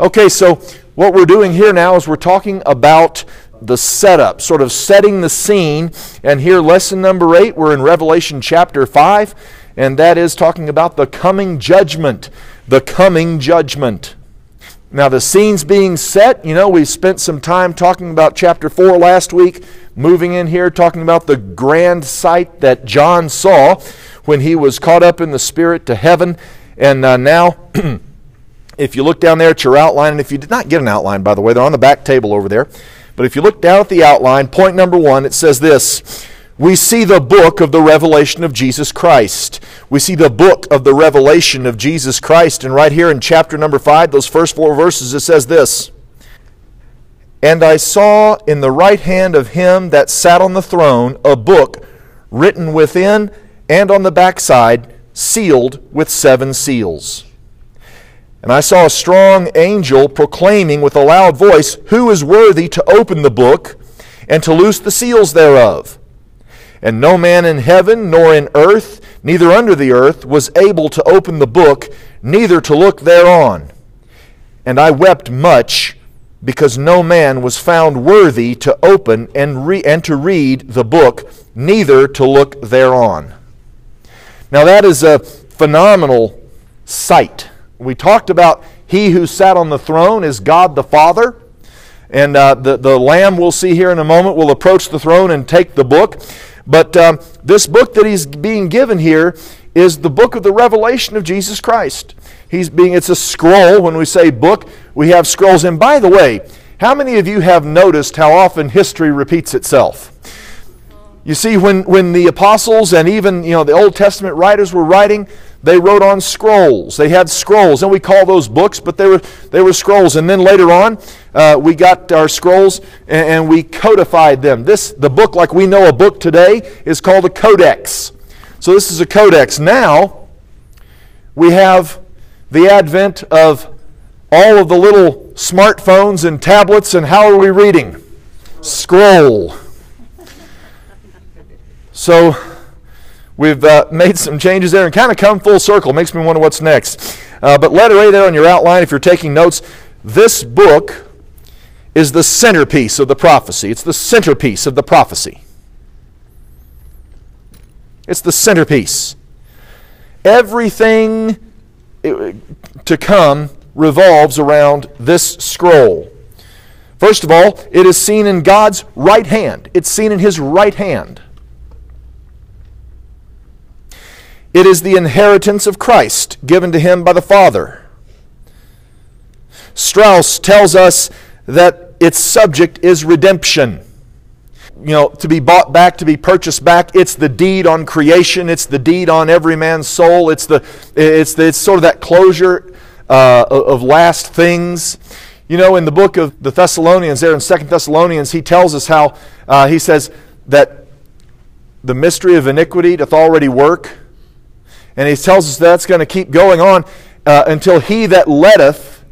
Okay, so what we're doing here now is we're talking about the setup, sort of setting the scene. And here, lesson number eight, we're in Revelation chapter 5, and that is talking about the coming judgment. The coming judgment. Now, the scene's being set. You know, we spent some time talking about chapter 4 last week, moving in here, talking about the grand sight that John saw when he was caught up in the Spirit to heaven. And uh, now, if you look down there at your outline, and if you did not get an outline, by the way, they're on the back table over there. But if you look down at the outline, point number one, it says this we see the book of the revelation of Jesus Christ. We see the book of the revelation of Jesus Christ. And right here in chapter number 5, those first four verses, it says this And I saw in the right hand of him that sat on the throne a book written within and on the backside, sealed with seven seals. And I saw a strong angel proclaiming with a loud voice, Who is worthy to open the book and to loose the seals thereof? And no man in heaven, nor in earth, neither under the earth, was able to open the book, neither to look thereon. And I wept much, because no man was found worthy to open and, re- and to read the book, neither to look thereon. Now, that is a phenomenal sight. We talked about he who sat on the throne is God the Father. And uh, the, the Lamb we'll see here in a moment will approach the throne and take the book. But um, this book that he's being given here is the book of the revelation of Jesus Christ. He's being, it's a scroll. When we say book, we have scrolls. And by the way, how many of you have noticed how often history repeats itself? You see, when, when the apostles and even you know the Old Testament writers were writing, they wrote on scrolls. They had scrolls, and we call those books, but they were, they were scrolls. And then later on, uh, we got our scrolls and, and, we codified them. This, the book, like we know a book today, is called a codex. So this is a codex. Now, we have the advent of all of the little smartphones and tablets, and how are we reading? Scroll. So, We've uh, made some changes there and kind of come full circle. Makes me wonder what's next. Uh, but letter A there on your outline, if you're taking notes, this book is the centerpiece of the prophecy. It's the centerpiece of the prophecy. It's the centerpiece. Everything uh, to come revolves around this scroll. First of all, it is seen in God's right hand. It's seen in His right hand. It is the inheritance of Christ given to him by the Father. Strauss tells us that its subject is redemption. You know, to be bought back, to be purchased back, it's the deed on creation, it's the deed on every man's soul, it's, the, it's, the, it's sort of that closure uh, of last things. You know, in the book of the Thessalonians, there in Second Thessalonians, he tells us how, uh, he says that the mystery of iniquity doth already work and he tells us that's going to keep going on uh, until he that letteth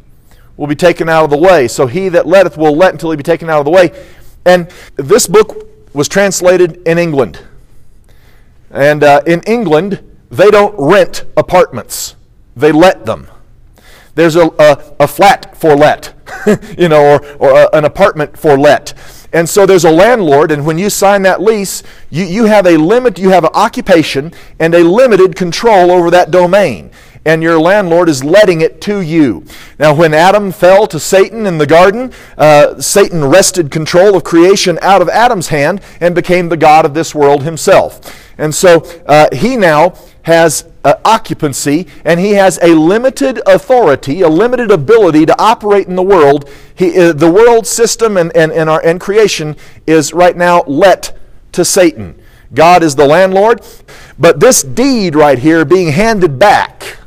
will be taken out of the way. So he that letteth will let until he be taken out of the way. And this book was translated in England. And uh, in England, they don't rent apartments, they let them. There's a, a, a flat for let, you know, or, or a, an apartment for let. And so there's a landlord, and when you sign that lease, you, you have a limit, you have an occupation and a limited control over that domain. And your landlord is letting it to you. Now, when Adam fell to Satan in the garden, uh, Satan wrested control of creation out of Adam's hand and became the God of this world himself. And so uh, he now has uh, occupancy and he has a limited authority, a limited ability to operate in the world. He, uh, the world system and, and, and, our, and creation is right now let to Satan. God is the landlord. But this deed right here being handed back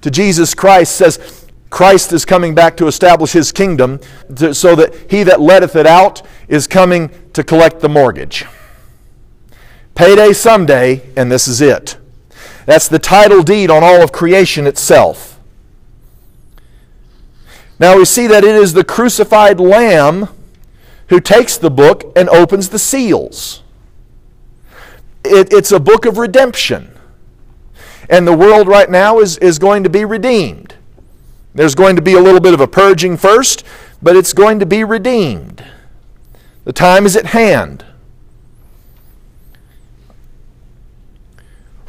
to Jesus Christ says Christ is coming back to establish his kingdom to, so that he that letteth it out is coming to collect the mortgage. Payday someday, and this is it. That's the title deed on all of creation itself. Now we see that it is the crucified Lamb who takes the book and opens the seals. It, it's a book of redemption. And the world right now is, is going to be redeemed. There's going to be a little bit of a purging first, but it's going to be redeemed. The time is at hand.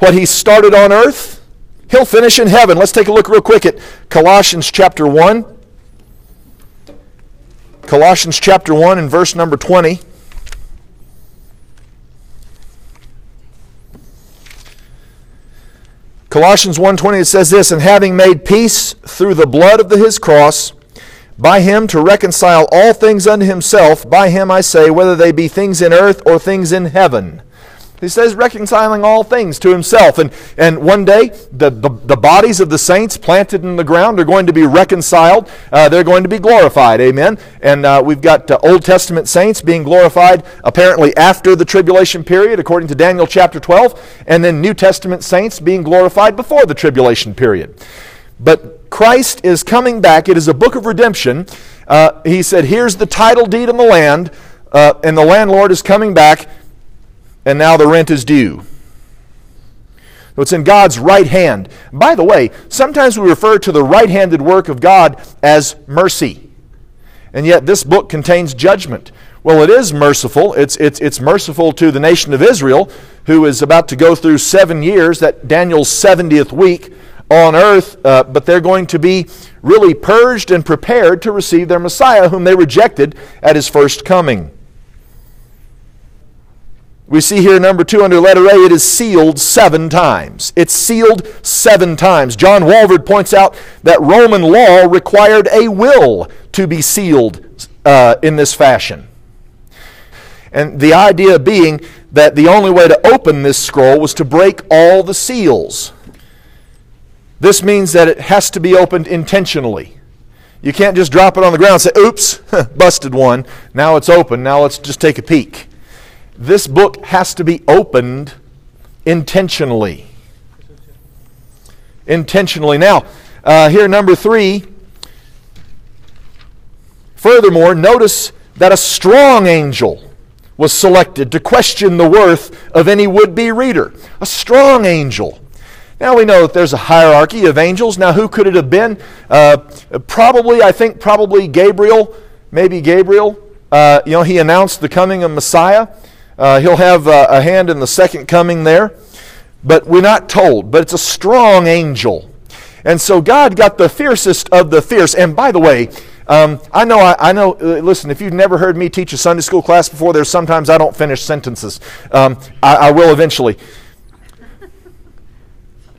What he started on earth, he'll finish in heaven. Let's take a look real quick at Colossians chapter 1. Colossians chapter 1 and verse number 20. Colossians 1:20 it says this, and having made peace through the blood of the, his cross, by him to reconcile all things unto himself, by him I say, whether they be things in earth or things in heaven. He says reconciling all things to himself. And, and one day, the, the, the bodies of the saints planted in the ground are going to be reconciled. Uh, they're going to be glorified. Amen. And uh, we've got uh, Old Testament saints being glorified apparently after the tribulation period, according to Daniel chapter 12, and then New Testament saints being glorified before the tribulation period. But Christ is coming back. It is a book of redemption. Uh, he said, Here's the title deed in the land, uh, and the landlord is coming back and now the rent is due. So it's in God's right hand. By the way, sometimes we refer to the right handed work of God as mercy. And yet this book contains judgment. Well, it is merciful. It's, it's, it's merciful to the nation of Israel, who is about to go through seven years, that Daniel's 70th week on earth, uh, but they're going to be really purged and prepared to receive their Messiah, whom they rejected at his first coming. We see here number two under letter A, it is sealed seven times. It's sealed seven times. John Walvoord points out that Roman law required a will to be sealed uh, in this fashion. And the idea being that the only way to open this scroll was to break all the seals. This means that it has to be opened intentionally. You can't just drop it on the ground and say, oops, busted one. Now it's open. Now let's just take a peek this book has to be opened intentionally. Intentionally. Now, uh, here, number three. Furthermore, notice that a strong angel was selected to question the worth of any would be reader. A strong angel. Now we know that there's a hierarchy of angels. Now, who could it have been? Uh, probably, I think, probably Gabriel, maybe Gabriel. Uh, you know, he announced the coming of Messiah. Uh, he'll have uh, a hand in the second coming there, but we're not told. But it's a strong angel. And so God got the fiercest of the fierce. And by the way, um, I know, I, I, know. Uh, listen, if you've never heard me teach a Sunday school class before, there's sometimes I don't finish sentences. Um, I, I, will eventually.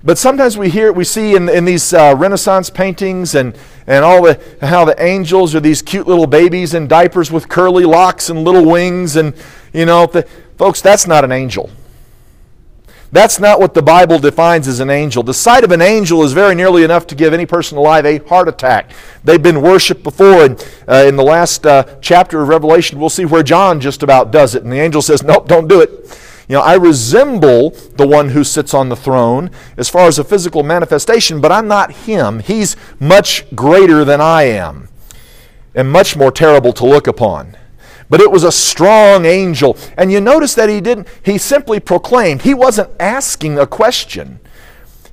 But sometimes we hear, we see in, in these uh, Renaissance paintings and, and all the how the angels are these cute little babies in diapers with curly locks and little wings and you know, the, folks, that's not an angel. That's not what the Bible defines as an angel. The sight of an angel is very nearly enough to give any person alive a heart attack. They've been worshiped before, and uh, in the last uh, chapter of Revelation, we'll see where John just about does it. And the angel says, Nope, don't do it. You know, I resemble the one who sits on the throne as far as a physical manifestation, but I'm not him. He's much greater than I am and much more terrible to look upon but it was a strong angel. And you notice that he didn't, he simply proclaimed. He wasn't asking a question,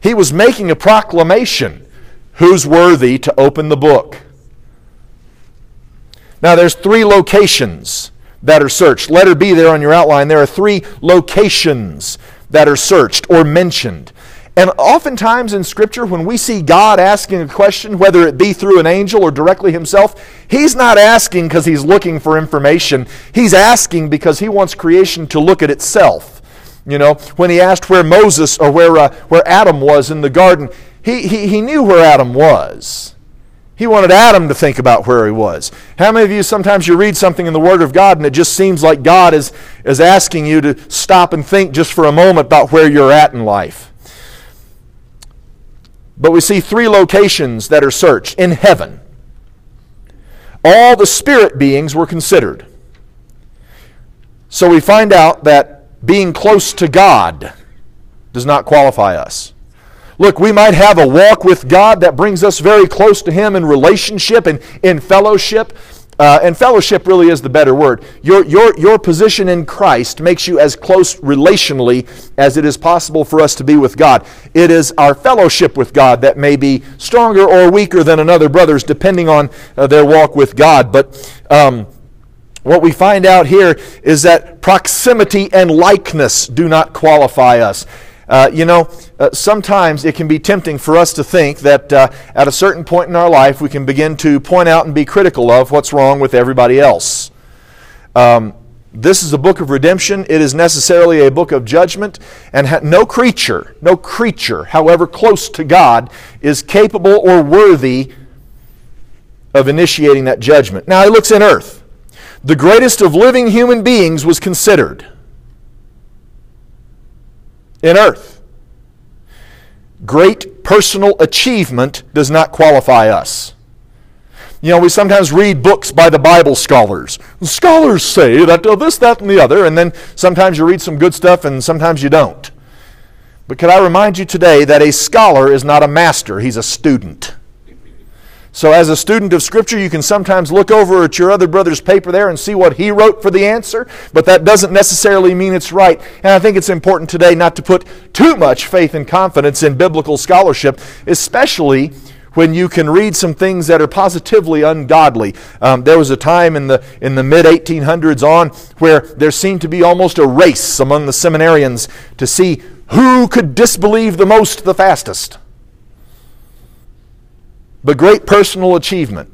he was making a proclamation. Who's worthy to open the book? Now, there's three locations that are searched. Letter B there on your outline, there are three locations that are searched or mentioned. And oftentimes in Scripture, when we see God asking a question, whether it be through an angel or directly himself, he's not asking because he's looking for information. He's asking because he wants creation to look at itself. You know, when he asked where Moses or where, uh, where Adam was in the garden, he, he, he knew where Adam was. He wanted Adam to think about where he was. How many of you sometimes you read something in the Word of God and it just seems like God is, is asking you to stop and think just for a moment about where you're at in life? But we see three locations that are searched in heaven. All the spirit beings were considered. So we find out that being close to God does not qualify us. Look, we might have a walk with God that brings us very close to Him in relationship and in fellowship, uh, and fellowship really is the better word. Your, your, your position in Christ makes you as close relationally as it is possible for us to be with God. It is our fellowship with God that may be stronger or weaker than another brother's, depending on uh, their walk with God. But um, what we find out here is that proximity and likeness do not qualify us. Uh, you know, uh, sometimes it can be tempting for us to think that uh, at a certain point in our life we can begin to point out and be critical of what's wrong with everybody else. Um, this is a book of redemption. It is necessarily a book of judgment, and ha- no creature, no creature, however close to God, is capable or worthy of initiating that judgment. Now, he looks in earth. The greatest of living human beings was considered in earth. Great personal achievement does not qualify us. You know, we sometimes read books by the Bible scholars. Scholars say that uh, this, that, and the other, and then sometimes you read some good stuff and sometimes you don't. But could I remind you today that a scholar is not a master, he's a student. So, as a student of Scripture, you can sometimes look over at your other brother's paper there and see what he wrote for the answer, but that doesn't necessarily mean it's right. And I think it's important today not to put too much faith and confidence in biblical scholarship, especially when you can read some things that are positively ungodly. Um, there was a time in the, in the mid 1800s on where there seemed to be almost a race among the seminarians to see who could disbelieve the most the fastest but great personal achievement,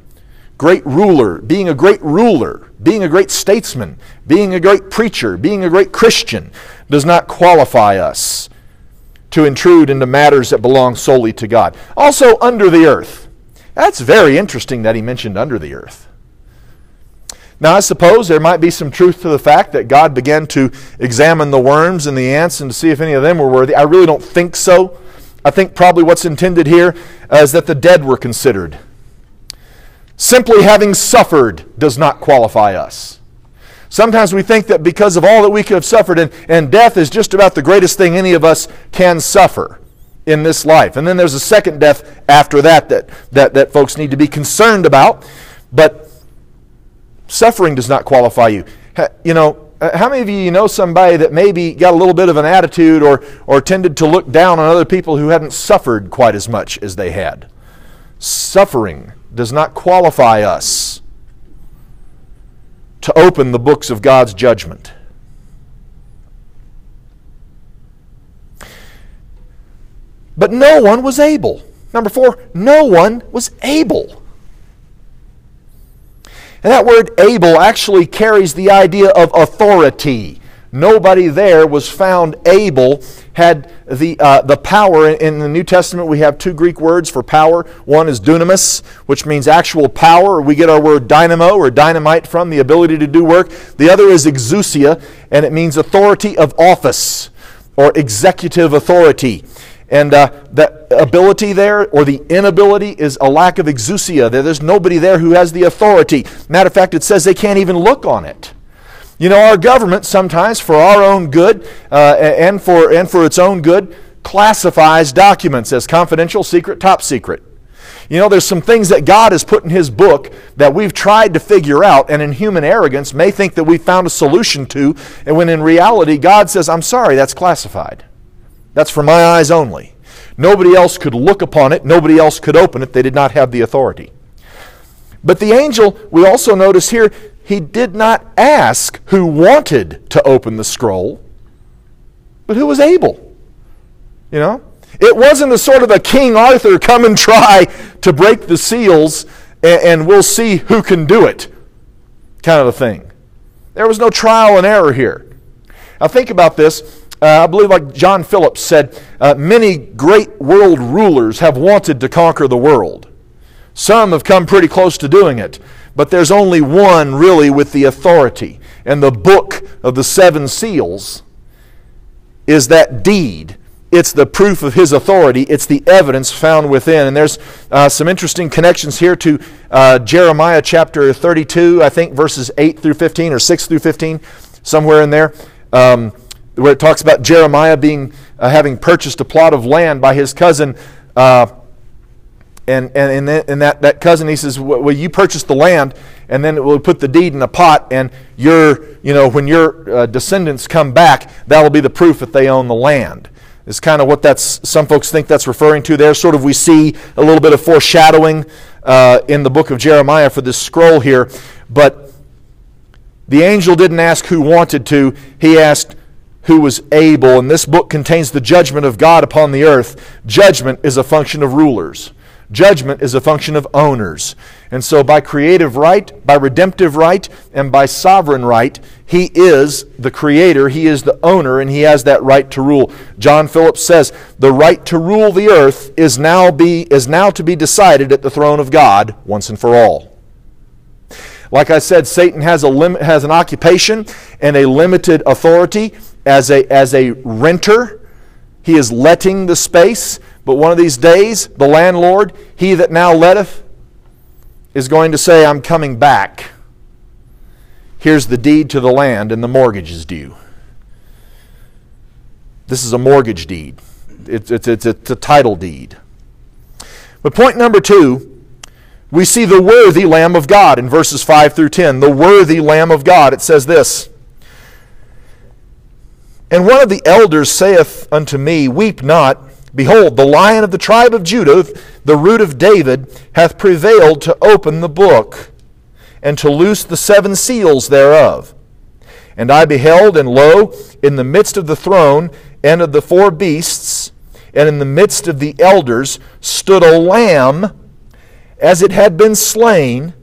great ruler, being a great ruler, being a great statesman, being a great preacher, being a great Christian does not qualify us to intrude into matters that belong solely to God. Also, under the earth. That's very interesting that he mentioned under the earth. Now, I suppose there might be some truth to the fact that God began to examine the worms and the ants and to see if any of them were worthy. I really don't think so. I think probably what's intended here uh, is that the dead were considered. Simply having suffered does not qualify us. Sometimes we think that because of all that we could have suffered, and, and death is just about the greatest thing any of us can suffer in this life. And then there's a second death after that that, that, that folks need to be concerned about. But suffering does not qualify you. You know, uh, how many of you know somebody that maybe got a little bit of an attitude or, or tended to look down on other people who hadn't suffered quite as much as they had? Suffering does not qualify us to open the books of God's judgment. But no one was able. Number four, no one was able. And that word able actually carries the idea of authority. Nobody there was found able, had the, uh, the power. In the New Testament, we have two Greek words for power. One is dunamis, which means actual power. We get our word dynamo or dynamite from, the ability to do work. The other is exousia, and it means authority of office or executive authority. And uh, that ability there, or the inability, is a lack of exousia. There's nobody there who has the authority. Matter of fact, it says they can't even look on it. You know, our government sometimes, for our own good uh, and, for, and for its own good, classifies documents as confidential, secret, top secret. You know, there's some things that God has put in His book that we've tried to figure out, and in human arrogance may think that we've found a solution to, and when in reality, God says, I'm sorry, that's classified. That's for my eyes only. Nobody else could look upon it, nobody else could open it. They did not have the authority. But the angel, we also notice here, he did not ask who wanted to open the scroll, but who was able. You know? It wasn't a sort of a King Arthur come and try to break the seals and, and we'll see who can do it kind of a thing. There was no trial and error here. Now think about this. Uh, I believe, like John Phillips said, uh, many great world rulers have wanted to conquer the world. Some have come pretty close to doing it, but there's only one really with the authority. And the book of the seven seals is that deed. It's the proof of his authority. It's the evidence found within. And there's uh, some interesting connections here to uh, Jeremiah chapter 32, I think, verses 8 through 15 or 6 through 15, somewhere in there. Um, where it talks about Jeremiah being uh, having purchased a plot of land by his cousin uh, and and, and, that, that cousin he says well you purchased the land and then we'll put the deed in a pot and your you know when your uh, descendants come back that'll be the proof that they own the land. Is kind of what that's some folks think that's referring to there. Sort of we see a little bit of foreshadowing uh, in the book of jeremiah for this scroll here but the angel didn't ask who wanted to. He asked who was able and this book contains the judgment of god upon the earth judgment is a function of rulers Judgment is a function of owners. And so, by creative right, by redemptive right, and by sovereign right, he is the creator, he is the owner, and he has that right to rule. John Phillips says, The right to rule the earth is now, be, is now to be decided at the throne of God once and for all. Like I said, Satan has, a lim- has an occupation and a limited authority as a, as a renter. He is letting the space. But one of these days, the landlord, he that now letteth, is going to say, I'm coming back. Here's the deed to the land, and the mortgage is due. This is a mortgage deed, it's, it's, it's, it's a title deed. But point number two, we see the worthy Lamb of God in verses 5 through 10. The worthy Lamb of God. It says this And one of the elders saith unto me, Weep not. Behold, the lion of the tribe of Judah, the root of David, hath prevailed to open the book and to loose the seven seals thereof. And I beheld, and lo, in the midst of the throne and of the four beasts, and in the midst of the elders, stood a lamb as it had been slain,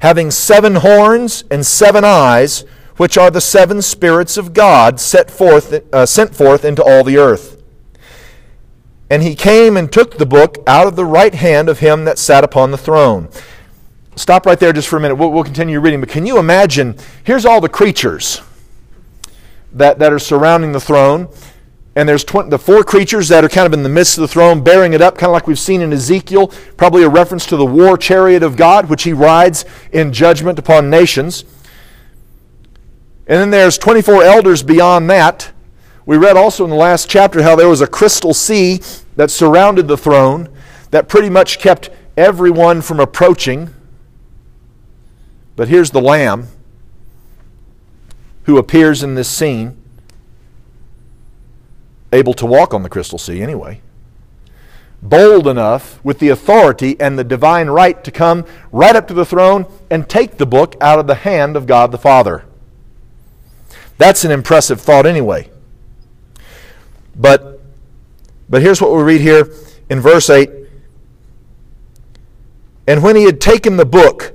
having seven horns and seven eyes, which are the seven spirits of God set forth, uh, sent forth into all the earth. And he came and took the book out of the right hand of him that sat upon the throne. Stop right there just for a minute. We'll, we'll continue reading. But can you imagine? Here's all the creatures that, that are surrounding the throne. And there's 20, the four creatures that are kind of in the midst of the throne, bearing it up, kind of like we've seen in Ezekiel, probably a reference to the war chariot of God, which he rides in judgment upon nations. And then there's 24 elders beyond that we read also in the last chapter how there was a crystal sea that surrounded the throne that pretty much kept everyone from approaching. But here's the Lamb who appears in this scene, able to walk on the crystal sea anyway. Bold enough with the authority and the divine right to come right up to the throne and take the book out of the hand of God the Father. That's an impressive thought, anyway. But, but here's what we read here in verse 8. And when he had taken the book,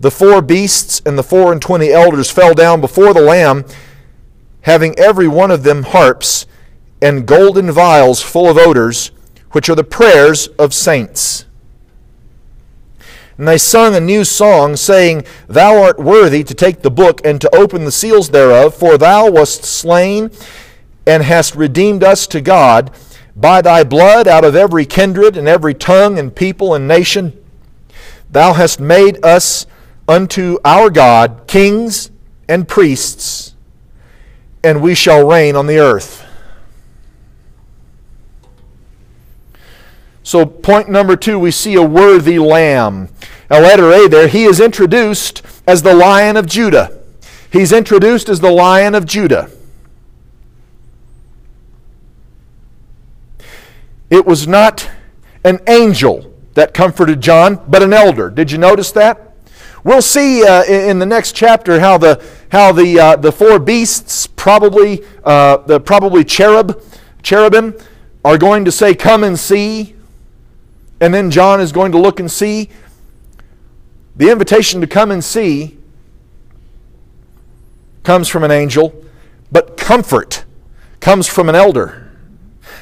the four beasts and the four and twenty elders fell down before the Lamb, having every one of them harps and golden vials full of odors, which are the prayers of saints. And they sung a new song, saying, Thou art worthy to take the book and to open the seals thereof, for thou wast slain and hast redeemed us to God by thy blood out of every kindred and every tongue and people and nation. Thou hast made us unto our God kings and priests, and we shall reign on the earth. So, point number two, we see a worthy lamb. Now, letter A there, he is introduced as the lion of Judah. He's introduced as the lion of Judah. It was not an angel that comforted John, but an elder. Did you notice that? We'll see uh, in the next chapter how the how the uh, the four beasts, probably uh, the probably cherub, cherubim, are going to say, "Come and see," and then John is going to look and see. The invitation to come and see comes from an angel, but comfort comes from an elder.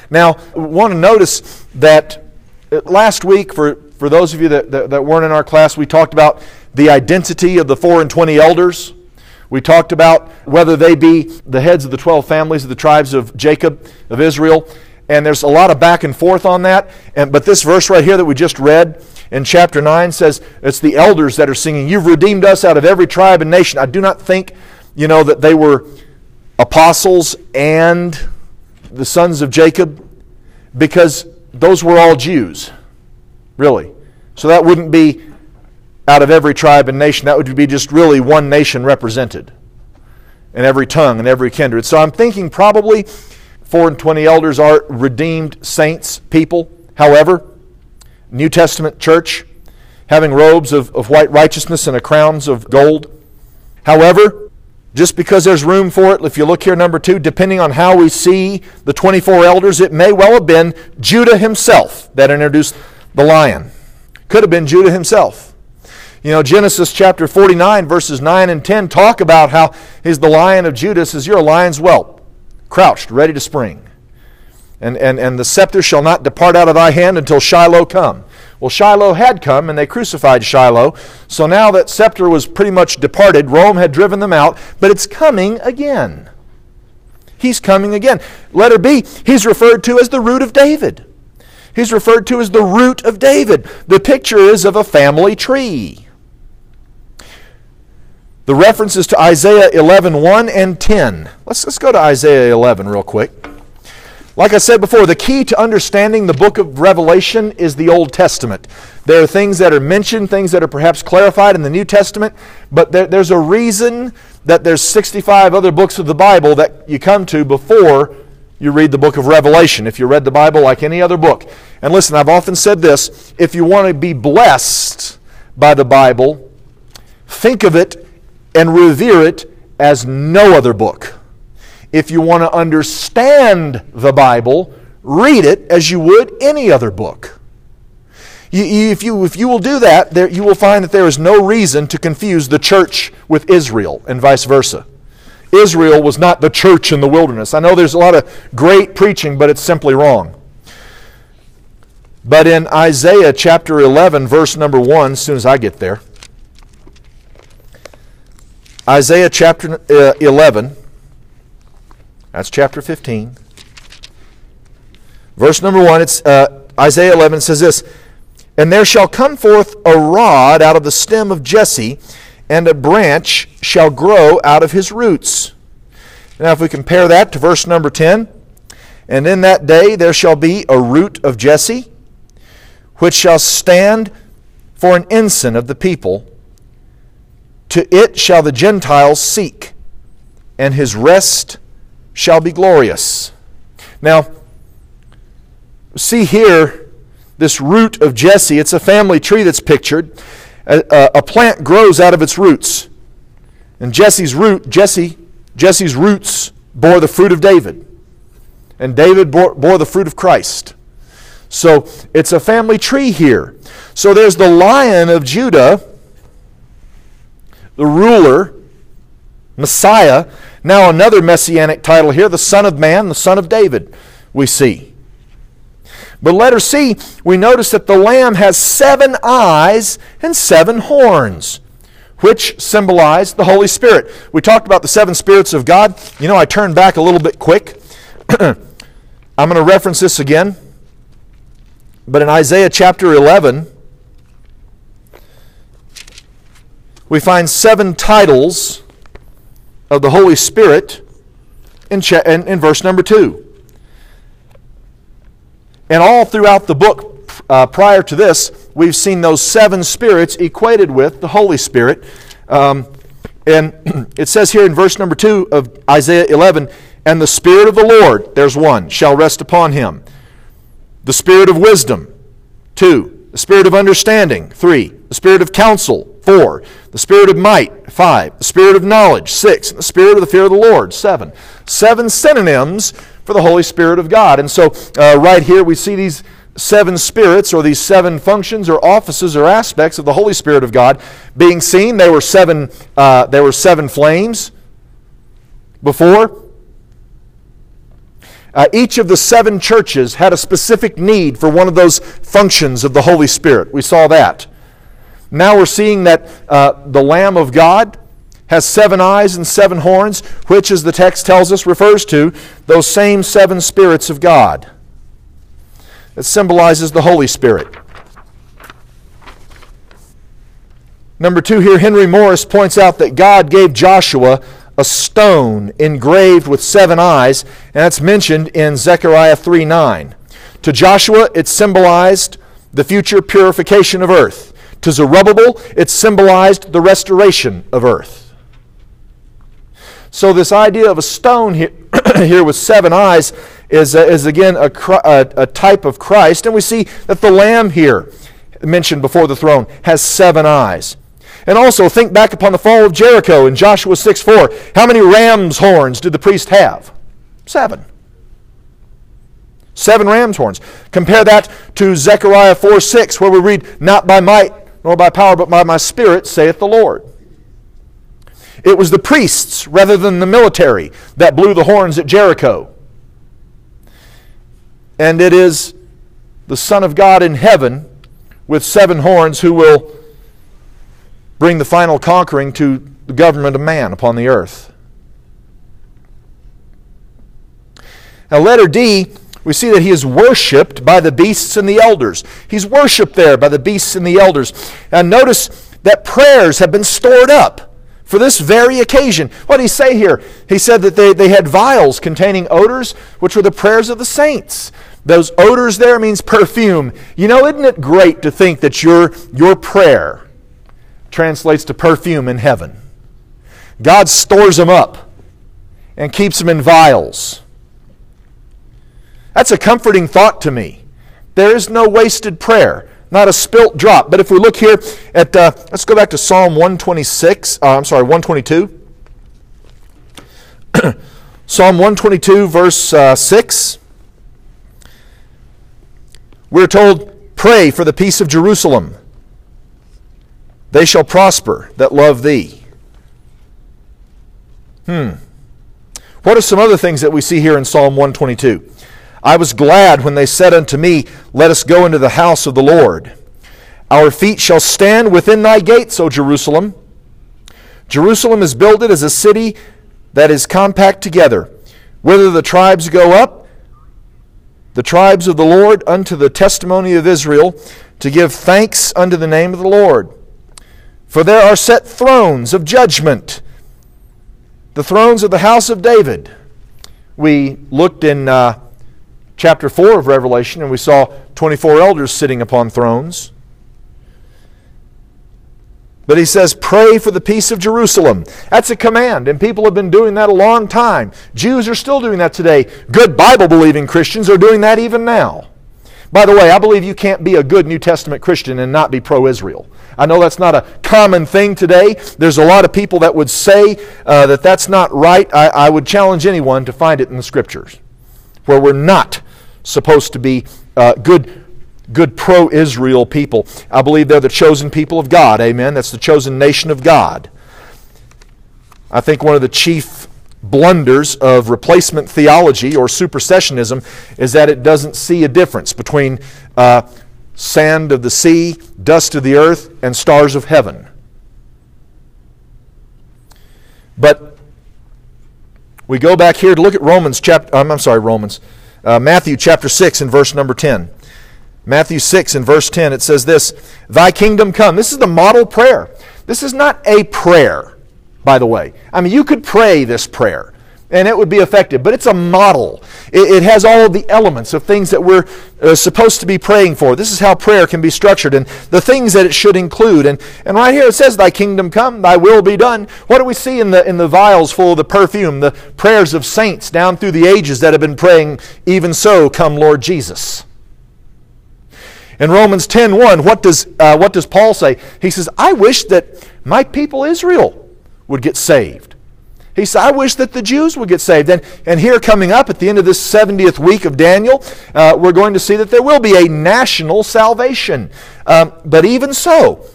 Now, I want to notice that uh, last week, for, for those of you that, that, that weren't in our class, we talked about the identity of the four and twenty elders. We talked about whether they be the heads of the 12 families of the tribes of Jacob, of Israel. And there's a lot of back and forth on that. And, but this verse right here that we just read in chapter 9 says it's the elders that are singing, You've redeemed us out of every tribe and nation. I do not think, you know, that they were apostles and the sons of Jacob because those were all Jews. really. So that wouldn't be out of every tribe and nation. That would be just really one nation represented, and every tongue and every kindred. So I'm thinking probably four and twenty elders are redeemed saints, people. However, New Testament church having robes of, of white righteousness and a crowns of gold. However, just because there's room for it, if you look here, number two, depending on how we see the 24 elders, it may well have been Judah himself that introduced the lion. Could have been Judah himself. You know, Genesis chapter 49, verses 9 and 10 talk about how he's the lion of Judah says, You're a lion's whelp, crouched, ready to spring. And, and, and the scepter shall not depart out of thy hand until Shiloh come. Well, Shiloh had come and they crucified Shiloh. So now that scepter was pretty much departed, Rome had driven them out, but it's coming again. He's coming again. Letter B, he's referred to as the root of David. He's referred to as the root of David. The picture is of a family tree. The references to Isaiah 11, 1 and 10. Let's, let's go to Isaiah 11 real quick. Like I said before, the key to understanding the book of Revelation is the Old Testament. There are things that are mentioned, things that are perhaps clarified in the New Testament, but there, there's a reason that there's 65 other books of the Bible that you come to before you read the book of Revelation, if you read the Bible like any other book. And listen, I've often said this if you want to be blessed by the Bible, think of it and revere it as no other book. If you want to understand the Bible, read it as you would any other book. If, you, if you will do that, there, you will find that there is no reason to confuse the church with Israel and vice versa. Israel was not the church in the wilderness. I know there's a lot of great preaching, but it's simply wrong. But in Isaiah chapter 11, verse number 1, as soon as I get there, Isaiah chapter uh, 11, that's chapter 15. Verse number 1, it's uh, Isaiah 11 says this And there shall come forth a rod out of the stem of Jesse, and a branch shall grow out of his roots. Now, if we compare that to verse number 10, and in that day there shall be a root of Jesse, which shall stand for an ensign of the people. To it shall the Gentiles seek, and his rest shall be glorious. Now, see here this root of Jesse. It's a family tree that's pictured. A, a, plant grows out of its roots. And Jesse's root, Jesse, Jesse's roots bore the fruit of David. And David bore, bore the fruit of Christ. So it's a family tree here. So there's the lion of Judah, the ruler, Messiah, now, another messianic title here, the Son of Man, the Son of David, we see. But letter C, we notice that the Lamb has seven eyes and seven horns, which symbolize the Holy Spirit. We talked about the seven spirits of God. You know, I turned back a little bit quick. I'm going to reference this again. But in Isaiah chapter 11, we find seven titles of the Holy Spirit in, in, verse number 2. And all throughout the book uh, prior to this, we've seen those seven spirits equated with the Holy Spirit. Um, and it says here in verse number 2 of Isaiah 11, and the Spirit of the Lord, there's one, shall rest upon him. The Spirit of wisdom, two. The Spirit of understanding, three. The Spirit of counsel, four. The spirit of might, five. The spirit of knowledge, six. The spirit of the fear of the Lord, seven. Seven synonyms for the Holy Spirit of God. And so, uh, right here, we see these seven spirits or these seven functions or offices or aspects of the Holy Spirit of God being seen. They were seven, uh, there were seven flames before. Uh, each of the seven churches had a specific need for one of those functions of the Holy Spirit. We saw that. Now we're seeing that uh, the Lamb of God has seven eyes and seven horns, which, as the text tells us, refers to those same seven spirits of God. It symbolizes the Holy Spirit. Number two, here Henry Morris points out that God gave Joshua a stone engraved with seven eyes, and that's mentioned in Zechariah 3 9. To Joshua, it symbolized the future purification of earth. To Zerubbabel, it symbolized the restoration of earth. So, this idea of a stone here, here with seven eyes is, uh, is again a, a, a type of Christ. And we see that the lamb here, mentioned before the throne, has seven eyes. And also think back upon the fall of Jericho in Joshua 6 4. How many ram's horns did the priest have? Seven. Seven ram's horns. Compare that to Zechariah 4 6, where we read, Not by might nor by power, but by my spirit, saith the Lord. It was the priests rather than the military that blew the horns at Jericho. And it is the Son of God in heaven with seven horns who will bring the final conquering to the government of man upon the earth. Now, letter D, we see that he is worshiped by the beasts and the elders. He's worshiped there by the beasts and the elders. And notice that prayers have been stored up for this very occasion. What did he say here? He said that they, they had vials containing odors, which were the prayers of the saints. Those odors there means perfume. You know, isn't it great to think that your, your prayer translates to perfume in heaven. God stores them up and keeps them in vials. That's a comforting thought to me. There is no wasted prayer, not a spilt drop. But if we look here at, uh, let's go back to Psalm 126, uh, I'm sorry, 122. Psalm 122, verse uh, 6. We're told, pray for the peace of Jerusalem. They shall prosper that love thee. Hmm. What are some other things that we see here in Psalm 122? I was glad when they said unto me, Let us go into the house of the Lord. Our feet shall stand within thy gates, O Jerusalem. Jerusalem is builded as a city that is compact together. Whither the tribes go up, the tribes of the Lord, unto the testimony of Israel, to give thanks unto the name of the Lord. For there are set thrones of judgment, the thrones of the house of David. We looked in uh, chapter 4 of Revelation and we saw 24 elders sitting upon thrones. But he says, Pray for the peace of Jerusalem. That's a command, and people have been doing that a long time. Jews are still doing that today. Good Bible believing Christians are doing that even now. By the way, I believe you can't be a good New Testament Christian and not be pro Israel. I know that's not a common thing today. There's a lot of people that would say uh, that that's not right. I, I would challenge anyone to find it in the Scriptures where we're not supposed to be uh, good good pro Israel people. I believe they're the chosen people of God. Amen. That's the chosen nation of God. I think one of the chief blunders of replacement theology or supersessionism is that it doesn't see a difference between uh, sand of the sea, dust of the earth, and stars of heaven. But we go back here to look at Romans chapter, um, I'm sorry, Romans, uh, Matthew chapter 6 and verse number 10. Matthew 6 and verse 10, it says this Thy kingdom come. This is the model prayer. This is not a prayer by the way. I mean, you could pray this prayer and it would be effective, but it's a model. It, it has all the elements of things that we're uh, supposed to be praying for. This is how prayer can be structured and the things that it should include. And, and right here it says, Thy kingdom come, Thy will be done. What do we see in the, in the vials full of the perfume? The prayers of saints down through the ages that have been praying, Even so, come Lord Jesus. In Romans 10.1, what does, uh, what does Paul say? He says, I wish that my people Israel would get saved. He said, I wish that the Jews would get saved. And, and here, coming up at the end of this 70th week of Daniel, uh, we're going to see that there will be a national salvation. Um, but even so,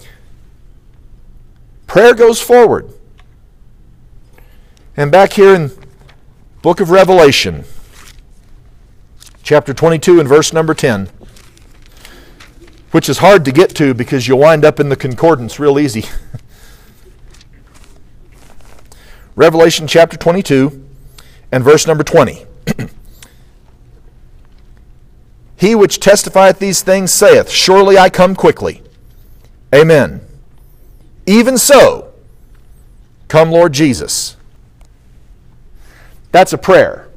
prayer goes forward. And back here in book of Revelation, chapter 22 and verse number 10, which is hard to get to because you'll wind up in the concordance real easy. Revelation chapter 22 and verse number 20. he which testifieth these things saith, Surely I come quickly. Amen. Even so, come Lord Jesus. That's a prayer.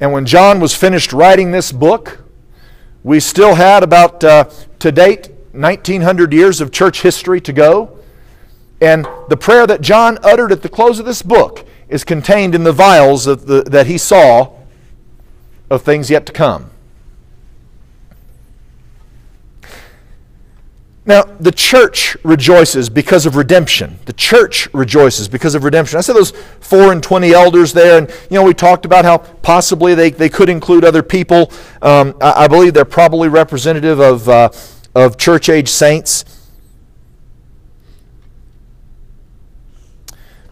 And when John was finished writing this book, We still had about, uh, to date, 1900 years of church history to go. And the prayer that John uttered at the close of this book is contained in the vials the, that he saw of things yet to come. Now, the church rejoices because of redemption. The church rejoices because of redemption. I said those four and twenty elders there, and you know we talked about how possibly they, they could include other people. Um, I, I, believe they're probably representative of, uh, of church age saints.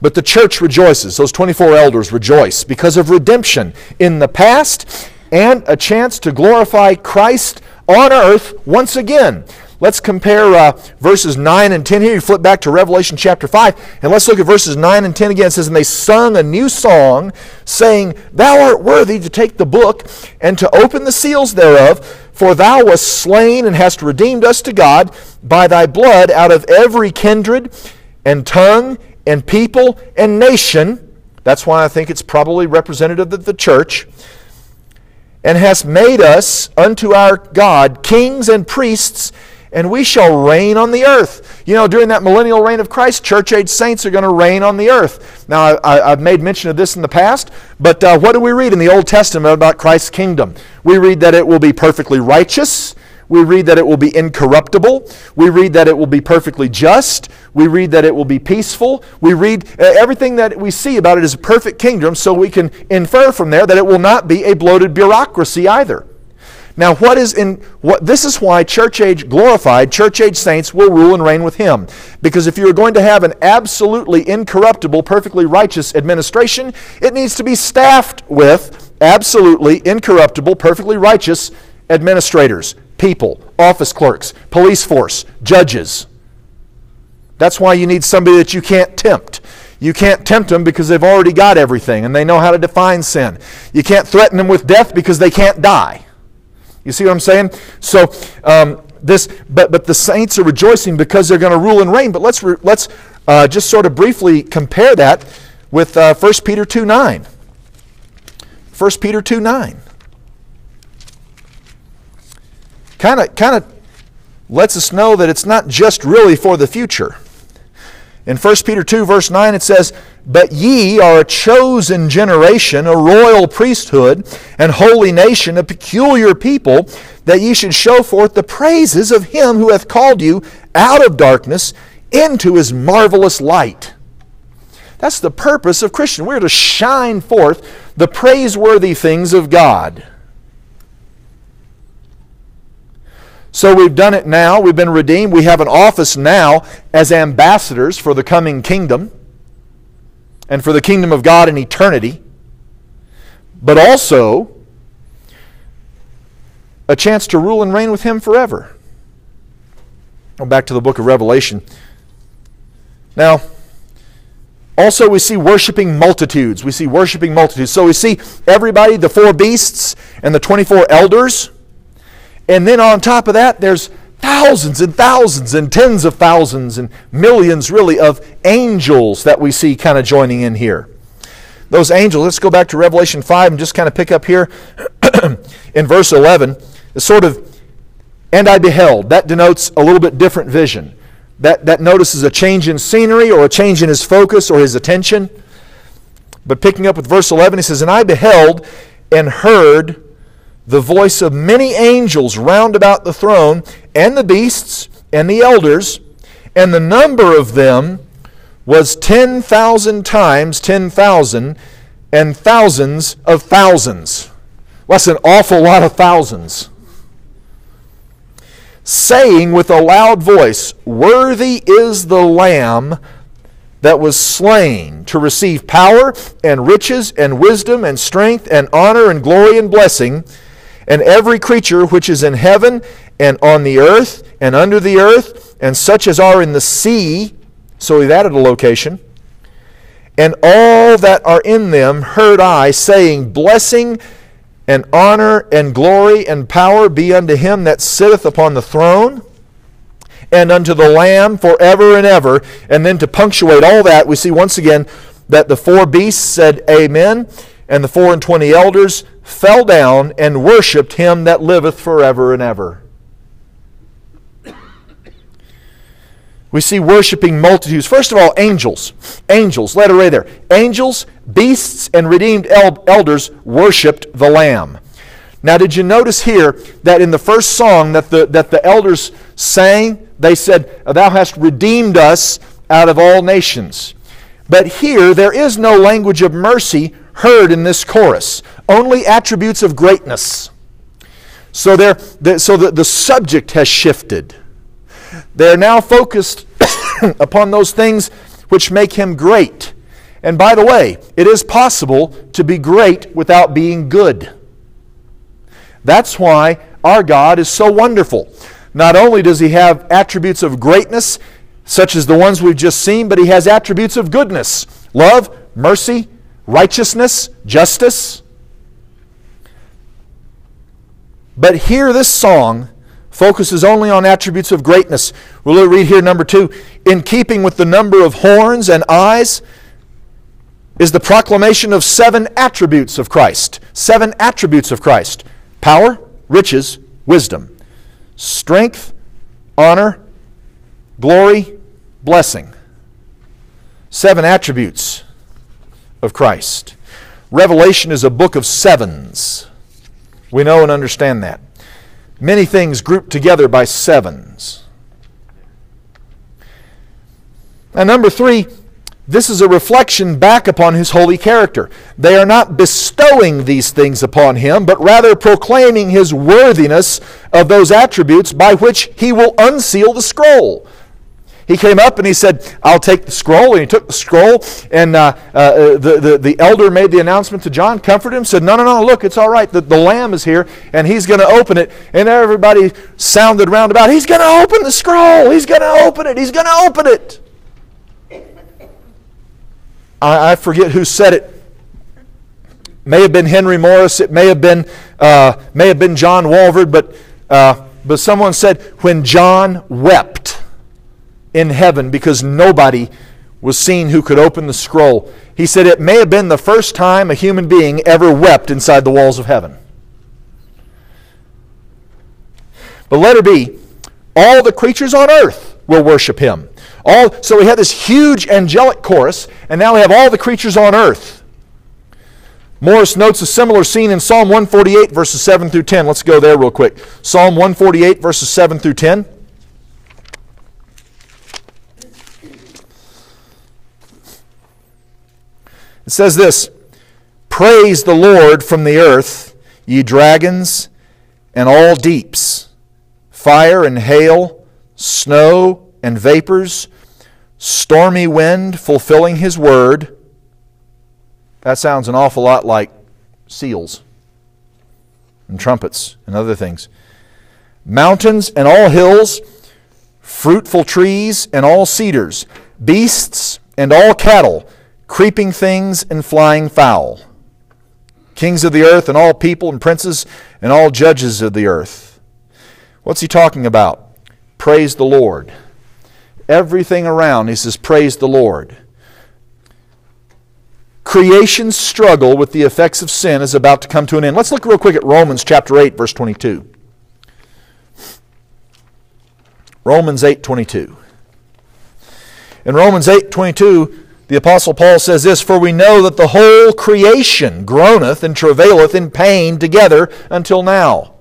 But the church rejoices, those 24 elders rejoice because of redemption in the past and a chance to glorify Christ on earth once again. Let's compare uh, verses 9 and 10 here. You flip back to Revelation chapter 5, and let's look at verses 9 and 10 again. It says, And they sung a new song, saying, Thou art worthy to take the book and to open the seals thereof, for thou wast slain and hast redeemed us to God by thy blood out of every kindred and tongue and people and nation. That's why I think it's probably representative of the church and has made us unto our God kings and priests, and we shall reign on the earth. You know, during that millennial reign of Christ, church age saints are going to reign on the earth. Now, I, have made mention of this in the past, but uh, what do we read in the Old Testament about Christ's kingdom? We read that it will be perfectly righteous. We read that it will be incorruptible. We read that it will be perfectly just. We read that it will be peaceful. We read uh, everything that we see about it is a perfect kingdom, so we can infer from there that it will not be a bloated bureaucracy either. Now, what is in what this is why church age glorified church age saints will rule and reign with him. Because if you're going to have an absolutely incorruptible, perfectly righteous administration, it needs to be staffed with absolutely incorruptible, perfectly righteous administrators, people, office clerks, police force, judges. That's why you need somebody that you can't tempt. You can't tempt them because they've already got everything and they know how to define sin. You can't threaten them with death because they can't die. You see what I'm saying? So um, this, but but the saints are rejoicing because they're going to rule and reign. But let's re, let's uh, just sort of briefly compare that with uh, 1 Peter 2 9. 1 Peter 2 9. Kind of kind of lets us know that it's not just really for the future. In 1 Peter 2, verse 9, it says, But ye are a chosen generation, a royal priesthood, and holy nation, a peculiar people, that ye should show forth the praises of him who hath called you out of darkness into his marvelous light. That's the purpose of Christian. We're to shine forth the praiseworthy things of God. So we've done it now. We've been redeemed. We have an office now as ambassadors for the coming kingdom and for the kingdom of God in eternity. But also a chance to rule and reign with Him forever. Go back to the book of Revelation. Now, also, we see worshiping multitudes. We see worshiping multitudes. So we see everybody, the four beasts and the 24 elders and then on top of that, there's thousands and thousands and tens of thousands and millions, really, of angels that we see kind of joining in here. Those angels, let's go back to Revelation 5 and just kind of pick up here in verse 11. The sort of, and I beheld, that denotes a little bit different vision. That, that notices a change in scenery or a change in his focus or his attention. But picking up with verse 11, he says, And I beheld and heard the voice of many angels round about the throne, and the beasts, and the elders, and the number of them was 10,000 times 10,000, and thousands of thousands. That's an awful lot of thousands. Saying with a loud voice, Worthy is the Lamb that was slain to receive power and riches and wisdom and strength and honor and glory and blessing and every creature which is in heaven and on the earth and under the earth, and such as are in the sea. So we've added a location. And all that are in them heard I saying, Blessing and honor and glory and power be unto him that sitteth upon the throne and unto the Lamb forever and ever. And then to punctuate all that, we see once again that the four beasts said, Amen, and the four and twenty elders fell down and worshipped him that liveth forever and ever. We see worshiping multitudes. First of all, angels. Angels, letter A there. Angels, beasts, and redeemed elders worshiped the Lamb. Now, did you notice here that in the first song that the, that the elders sang, they said, Thou hast redeemed us out of all nations. But here, there is no language of mercy heard in this chorus, only attributes of greatness. So, there, so the, the subject has shifted. They are now focused upon those things which make him great. And by the way, it is possible to be great without being good. That's why our God is so wonderful. Not only does he have attributes of greatness, such as the ones we've just seen, but he has attributes of goodness love, mercy, righteousness, justice. But here, this song focuses only on attributes of greatness. We'll read here number two. In keeping with the number of horns and eyes is the proclamation of seven attributes of Christ. Seven attributes of Christ power, riches, wisdom, strength, honor, glory, blessing. Seven attributes of Christ. Revelation is a book of sevens. We know and understand that. Many things grouped together by sevens. And number three, this is a reflection back upon his holy character. They are not bestowing these things upon him, but rather proclaiming his worthiness of those attributes by which he will unseal the scroll. He came up and he said, I'll take the scroll. And he took the scroll, and uh, uh, the, the, the elder made the announcement to John, comforted him, said, No, no, no, look, it's all right. The, the lamb is here, and he's going to open it. And everybody sounded round about, He's going to open the scroll. He's going to open it. He's going to open it. I, I forget who said it may have been Henry Morris, it may have been, uh, may have been John Walvoord, but, uh, but someone said, when John wept, in heaven because nobody was seen who could open the scroll. He said it may have been the first time a human being ever wept inside the walls of heaven. But letter B, all the creatures on earth will worship him. All, so we have this huge angelic chorus, and now we have all the creatures on earth. Morris notes a similar scene in Psalm 148, verses 7 through 10. Let's go there real quick. Psalm 148, verses 7 through 10. It says this Praise the Lord from the earth, ye dragons and all deeps, fire and hail, snow and vapors, stormy wind fulfilling his word. That sounds an awful lot like seals and trumpets and other things. Mountains and all hills, fruitful trees and all cedars, beasts and all cattle creeping things and flying fowl, kings of the earth and all people and princes and all judges of the earth. What's he talking about? Praise the Lord. Everything around, he says, Praise the Lord. Creation's struggle with the effects of sin is about to come to an end. Let's look real quick at Romans chapter 8, verse 22. Romans 8, 22. In Romans 8, 22, the Apostle Paul says this For we know that the whole creation groaneth and travaileth in pain together until now.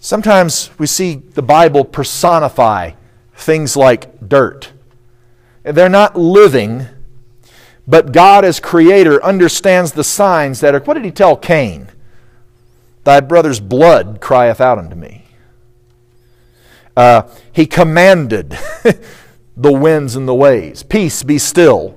Sometimes we see the Bible personify things like dirt. They're not living, but God, as creator, understands the signs that are. What did he tell Cain? Thy brother's blood crieth out unto me. Uh, he commanded the winds and the waves. Peace, be still.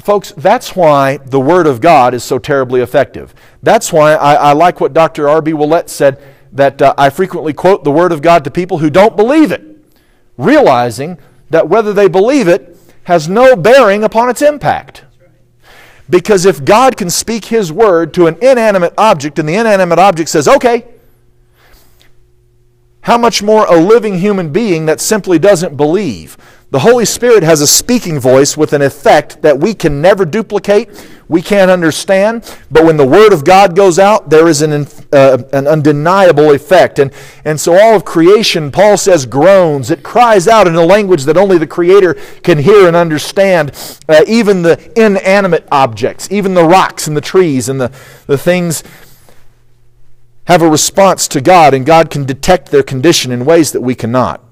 Folks, that's why the Word of God is so terribly effective. That's why I, I like what Dr. R.B. Ouellette said that uh, I frequently quote the Word of God to people who don't believe it, realizing that whether they believe it has no bearing upon its impact. Because if God can speak His Word to an inanimate object and the inanimate object says, okay, how much more a living human being that simply doesn't believe? The Holy Spirit has a speaking voice with an effect that we can never duplicate, we can't understand, but when the Word of God goes out, there is an, uh, an undeniable effect. And, and so all of creation, Paul says, groans. It cries out in a language that only the Creator can hear and understand. Uh, even the inanimate objects, even the rocks and the trees and the, the things have a response to God, and God can detect their condition in ways that we cannot.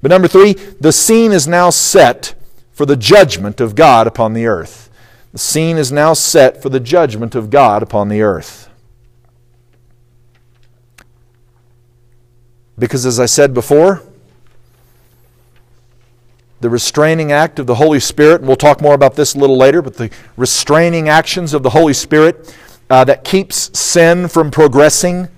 But number three, the scene is now set for the judgment of God upon the earth. The scene is now set for the judgment of God upon the earth. Because, as I said before, the restraining act of the Holy Spirit, and we'll talk more about this a little later, but the restraining actions of the Holy Spirit uh, that keeps sin from progressing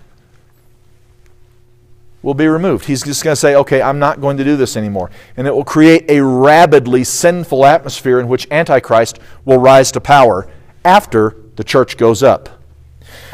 will be removed. He's just going to say, okay, I'm not going to do this anymore. And it will create a rabidly sinful atmosphere in which Antichrist will rise to power after the church goes up.